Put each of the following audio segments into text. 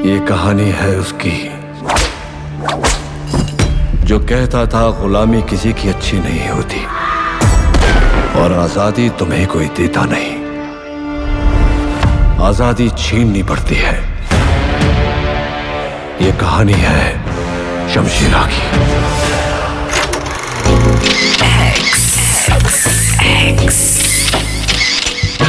ये कहानी है उसकी। जो कहता था गुलामी किसी की अच्छी नहीं होती। और आज़ादी तुम्हें कोई देता नहीं। आज़ादी छीननी पड़ती है। ये कहानी है शमशीरा की।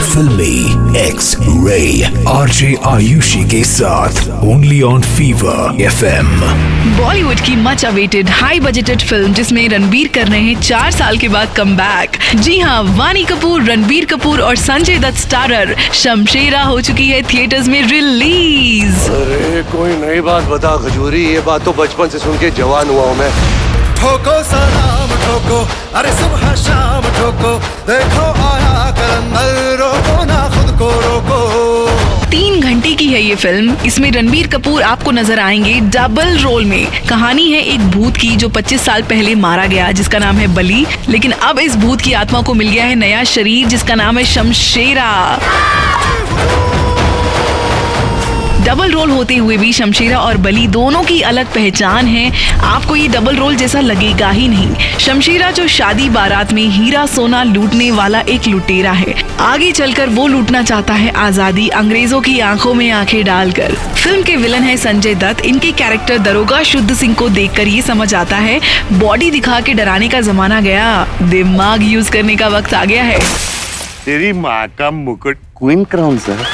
फिल्मी एक्स रे आरजे आयुषी के साथ only on Fever FM Bollywood की much awaited high budgeted film जिसमें रणबीर कर रहे हैं चार साल के बाद कम बैक जी हाँ वानी कपूर रणबीर कपूर और संजय दत्त स्टारर शमशेरा हो चुकी है थिएटर्स में रिलीज़ अरे कोई नई बात बता खजूरी ये बात तो बचपन से सुन के जवान हुआ हूँ मैं। ठोको सलाम ठोको अरे सुबह शाम ठोको देखो आया है ये फ़िल्म। इसमें रणबीर कपूर आपको नज़र आएँगे डबल रोल में। कहानी है एक भूत की जो 25 साल पहले मारा गया, जिसका नाम है बली। लेकिन अब इस भूत की आत्मा को मिल गया है नया शरीर, जिसका नाम है शमशेरा। डबल रोल होते हुए भी शमशेरा और बली दोनों की अलग पहचान है। आपको ये डबल रोल जैसा लगेगा ही नहीं। शमशेरा जो शादी बारात में हीरा सोना लूटने वाला एक लुटेरा है। आगे चलकर वो लूटना चाहता है आज़ादी अंग्रेज़ों की आँखों में आँखें डालकर। फ़िल्म के विलन है संजय दत्त। इनके कैरेक्टर दरोगा शुद्ध सिंह को देखकर ये समझ आता है बॉडी दिखा के डराने का जमाना गया। दिमाग यूज़ करने का वक्त आ गया है। तेरी माँ का मुकुट क्वीन क्राउन सर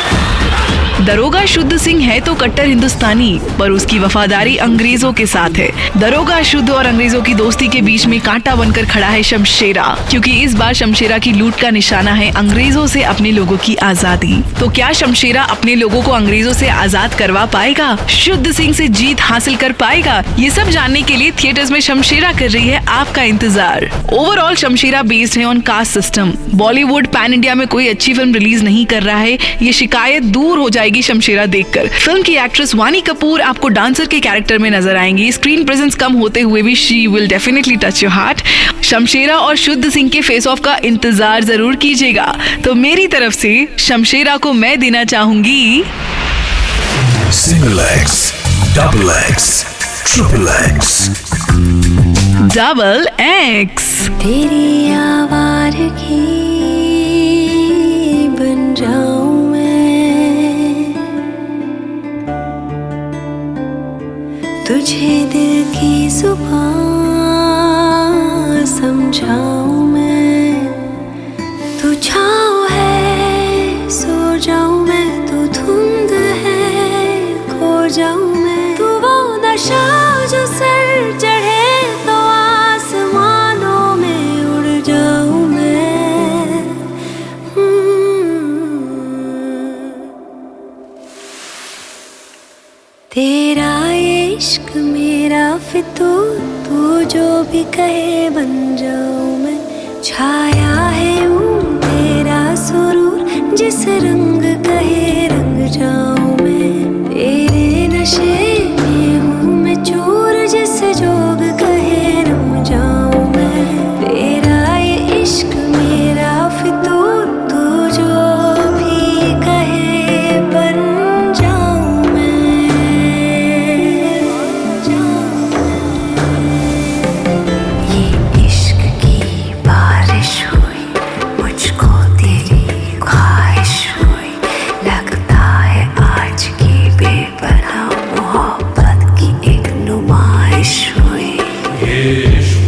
दरोगा शुद्ध सिंह है तो कट्टर हिंदुस्तानी, पर उसकी वफादारी अंग्रेज़ों के साथ है। दरोगा शुद्ध और अंग्रेज़ों की दोस्ती के बीच में कांटा बनकर खड़ा है शमशेरा, क्योंकि इस बार शमशेरा की लूट का निशाना है अंग्रेज़ों से अपने लोगों की आज़ादी। तो क्या शमशेरा अपने लोगों को अंग्रेज़ों से आज़ाद करवा पाएगा? शुद्ध सिंह से जीत हासिल कर पाएगा? ये सब जानने के लिए थिएटर्स में शमशेरा कर रही है आपका इंतज़ार। ओवरऑल शमशेरा बेस्ड है on caste system Bollywood pan India में कोई अच्छी फ़िल्म रिलीज़ नहीं कर रहा है। ये शिकायत दूर हो जाएगी शमशेरा देखकर। फ़िल्म की एक्ट्रेस वानी कपूर आपको डांसर के कैरेक्टर में नज़र आएँगी। स्क्रीन प्रेजेंस कम होते हुए भी she will definitely touch your heart Shamshera और शुद्ध सिंह के फेस ऑफ़ का इंतज़ार ज़रूर कीजिएगा। तो मेरी तरफ़ से शमशेरा को मैं देना चाहूँगी। Single X double X triple X double X तेरी आवारगी बन जाऊँ। तुझे दिल की ज़ुबान समझाऊं मैं? तू छाओ है, सो जाऊँ मैं। तू धुंध है, खो जाऊँ मैं। तू वो नशा जो सर चढ़े तो आसमानों में उड़ जाऊँ मैं। हम्म। तेरा इश्क मेरा फितूर तू जो भी कहे बन जाऊँ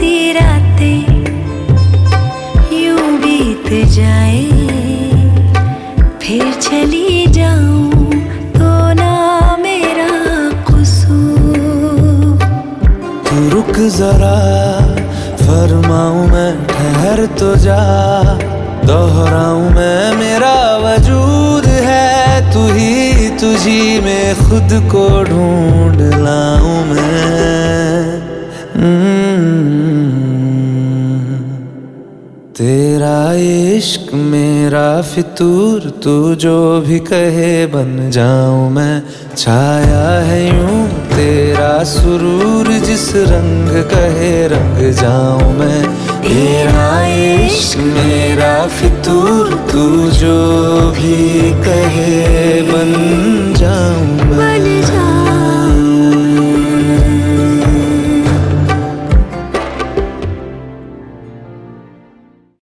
आलसी रातें यूँ बीत जाए। फिर चली जाऊँ तो रुक जरा, फरमाऊं मैं, ठहर तो जा। दोहराऊं मैं, मेरा वजूद है। तू ही तुझी में खुद को ढूंढ लाऊं मैं। तेरा इश्क मेरा फितूर, तू जो भी कहे बन जाऊँ मैं। छाया है यूँ तेरा सुरूर, जिस रंग कहे रंग जाऊँ मैं। तेरा इश्क मेरा फितूर, तू जो भी कहे बन